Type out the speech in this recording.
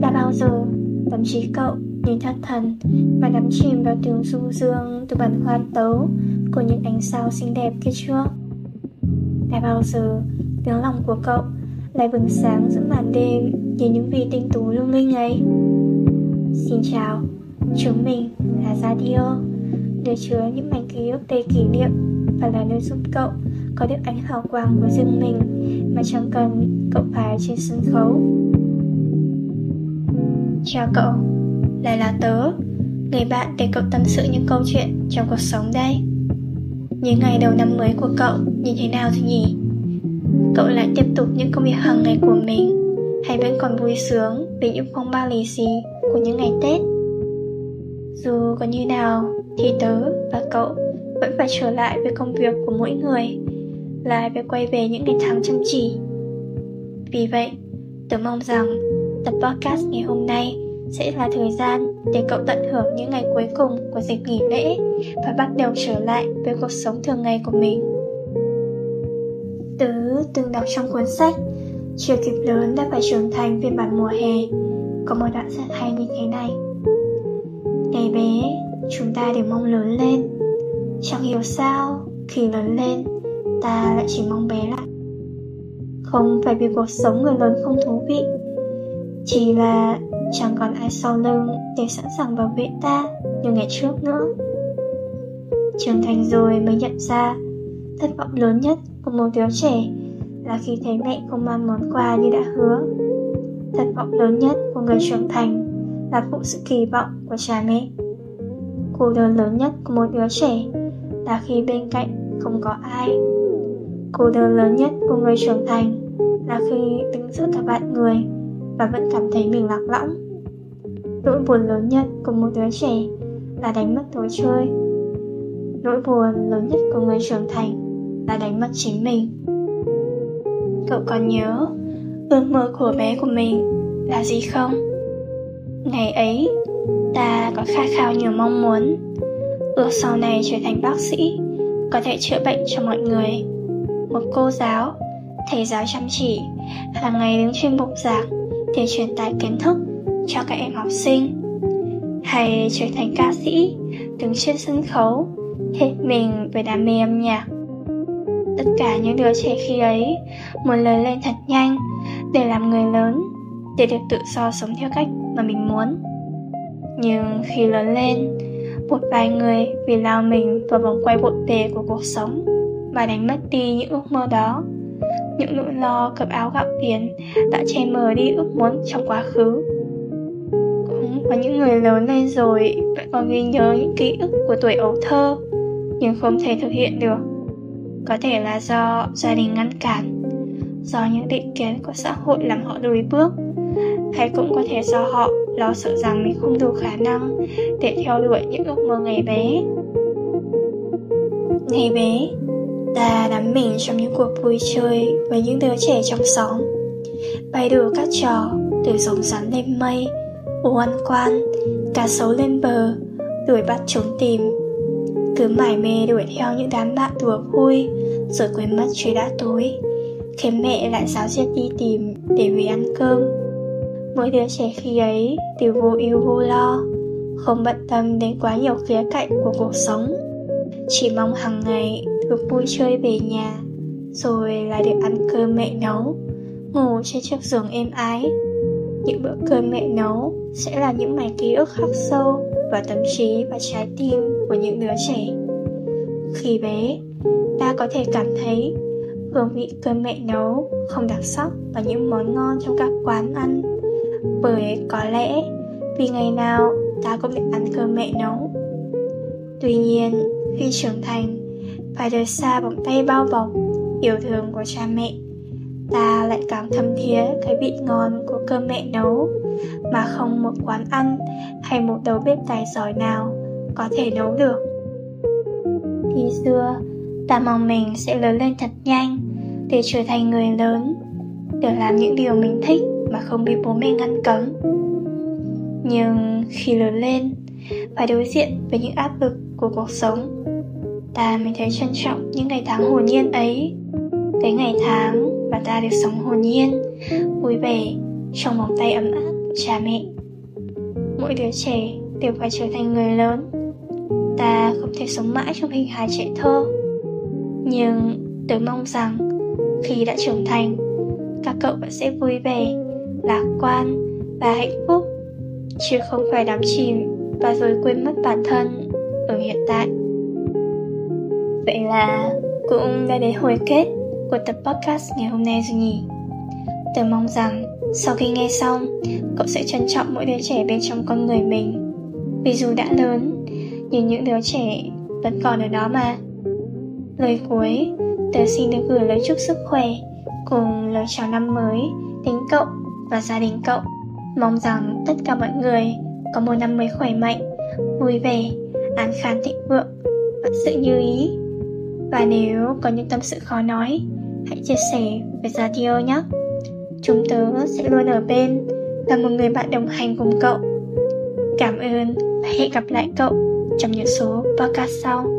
Đã bao giờ tâm trí cậu như thất thần Mà đắm chìm vào tiếng du dương Từ bản hoa tấu Của những ánh sao xinh đẹp kia chưa Đã bao giờ tiếng lòng của cậu Lại bừng sáng giữa màn đêm Như những vì tinh tú lung linh ấy? Xin chào, Chúng mình là Radio Nơi chứa những mảnh ký ức đầy kỷ niệm Và là nơi giúp cậu có được ánh hào quang của riêng mình Mà chẳng cần cậu phải trên sân khấu. Chào cậu. Lại là tớ Người bạn để cậu tâm sự những câu chuyện trong cuộc sống đây. Những ngày đầu năm mới của cậu như thế nào thì nhỉ? Cậu lại tiếp tục những công việc hàng ngày của mình Hay vẫn còn vui sướng vì những phong ba lì xì của những ngày Tết? Dù có như nào thì tớ và cậu vẫn phải trở lại với công việc của mỗi người Lại phải quay về những ngày tháng chăm chỉ. Vì vậy, tớ mong rằng tập podcast ngày hôm nay sẽ là thời gian để cậu tận hưởng những ngày cuối cùng của dịp nghỉ lễ và bắt đầu trở lại với cuộc sống thường ngày của mình. Tớ từng đọc trong cuốn sách Chưa kịp lớn đã phải trưởng thành phiên bản mùa hè. Có một đoạn rất hay như thế này. Ngày bé, chúng ta đều mong lớn lên. Chẳng hiểu sao, khi lớn lên, ta lại chỉ mong bé lại. Không phải vì cuộc sống người lớn không thú vị chỉ là chẳng còn ai sau lưng để sẵn sàng bảo vệ ta như ngày trước nữa. Trưởng thành rồi mới nhận ra, thất vọng lớn nhất của một đứa trẻ là khi thấy mẹ không mang món quà như đã hứa. Thất vọng lớn nhất của người trưởng thành là phụ sự kỳ vọng của cha mẹ. Cô đơn lớn nhất của một đứa trẻ là khi bên cạnh không có ai. Cô đơn lớn nhất của người trưởng thành là khi đứng giữa cả bạn người và vẫn cảm thấy mình lạc lõng. Nỗi buồn lớn nhất của một đứa trẻ là đánh mất thú chơi. Nỗi buồn lớn nhất của người trưởng thành là đánh mất chính mình. Cậu còn nhớ ước mơ của bé của mình là gì không? Ngày ấy, ta có khát khao nhiều mong muốn. Ước sau này trở thành bác sĩ, có thể chữa bệnh cho mọi người. Một cô giáo, thầy giáo chăm chỉ hàng ngày đứng trên bục giảng để truyền tải kiến thức cho các em học sinh. Hay trở thành ca sĩ, đứng trên sân khấu, hết mình với đam mê âm nhạc. Tất cả những đứa trẻ khi ấy muốn lớn lên thật nhanh để làm người lớn, để được tự do sống theo cách mà mình muốn. Nhưng khi lớn lên, một vài người vì lao mình vào vòng quay bộn bề của cuộc sống mà đánh mất đi những ước mơ đó những nỗi lo cơm áo gạo tiền đã che mờ đi ước muốn trong quá khứ. Cũng có những người lớn lên rồi, vẫn còn ghi nhớ những ký ức của tuổi ấu thơ, nhưng không thể thực hiện được. Có thể là do gia đình ngăn cản, do những định kiến của xã hội làm họ lùi bước, hay cũng có thể do họ lo sợ rằng mình không đủ khả năng để theo đuổi những ước mơ ngày bé. Ngày bé ta đắm mình trong những cuộc vui chơi với những đứa trẻ trong xóm. Bày đủ các trò, từ rồng rắn lên mây ô ăn quan, cá sấu lên bờ, đuổi bắt trốn tìm. Cứ mải mê đuổi theo những đám bạn đùa vui, rồi quên mất trời đã tối. Khiến mẹ lại giáo diết đi tìm để về ăn cơm. Mỗi đứa trẻ khi ấy đều vô ưu vô lo, không bận tâm đến quá nhiều khía cạnh của cuộc sống. Chỉ mong hàng ngày được vui chơi về nhà, rồi lại được ăn cơm mẹ nấu, ngủ trên chiếc giường êm ái. Những bữa cơm mẹ nấu sẽ là những mảnh ký ức khắc sâu vào tâm trí và trái tim của những đứa trẻ. Khi bé, ta có thể cảm thấy hương vị cơm mẹ nấu không đặc sắc và những món ngon trong các quán ăn. Bởi có lẽ vì ngày nào ta cũng được ăn cơm mẹ nấu. Tuy nhiên, khi trưởng thành phải rời xa vòng tay bao bọc yêu thương của cha mẹ. Ta lại càng thấm thía cái vị ngon của cơm mẹ nấu, mà không một quán ăn hay một đầu bếp tài giỏi nào có thể nấu được. Khi xưa, ta mong mình sẽ lớn lên thật nhanh để trở thành người lớn được làm những điều mình thích mà không bị bố mẹ ngăn cấm. Nhưng khi lớn lên, phải đối diện với những áp lực của cuộc sống ta mới thấy trân trọng những ngày tháng hồn nhiên ấy. Cái ngày tháng mà ta được sống hồn nhiên, vui vẻ, trong vòng tay ấm áp của cha mẹ. Mỗi đứa trẻ đều phải trở thành người lớn. Ta không thể sống mãi trong hình hài trẻ thơ. Nhưng tớ mong rằng khi đã trưởng thành, các cậu vẫn sẽ vui vẻ, lạc quan và hạnh phúc, chứ không phải đắm chìm và rồi quên mất bản thân ở hiện tại vậy là cũng đã đến hồi kết của tập podcast ngày hôm nay rồi nhỉ? Tớ mong rằng sau khi nghe xong, cậu sẽ trân trọng mỗi đứa trẻ bên trong con người mình. Vì dù đã lớn, nhưng những đứa trẻ vẫn còn ở đó mà. Lời cuối, tớ xin được gửi lời chúc sức khỏe cùng lời chào năm mới đến cậu và gia đình cậu. Mong rằng tất cả mọi người có một năm mới khỏe mạnh, vui vẻ, an khang thịnh vượng và sự như ý và nếu có những tâm sự khó nói, hãy chia sẻ với radio nhé. Chúng tớ sẽ luôn ở bên là một người bạn đồng hành cùng cậu. Cảm ơn và hẹn gặp lại cậu trong những số podcast sau.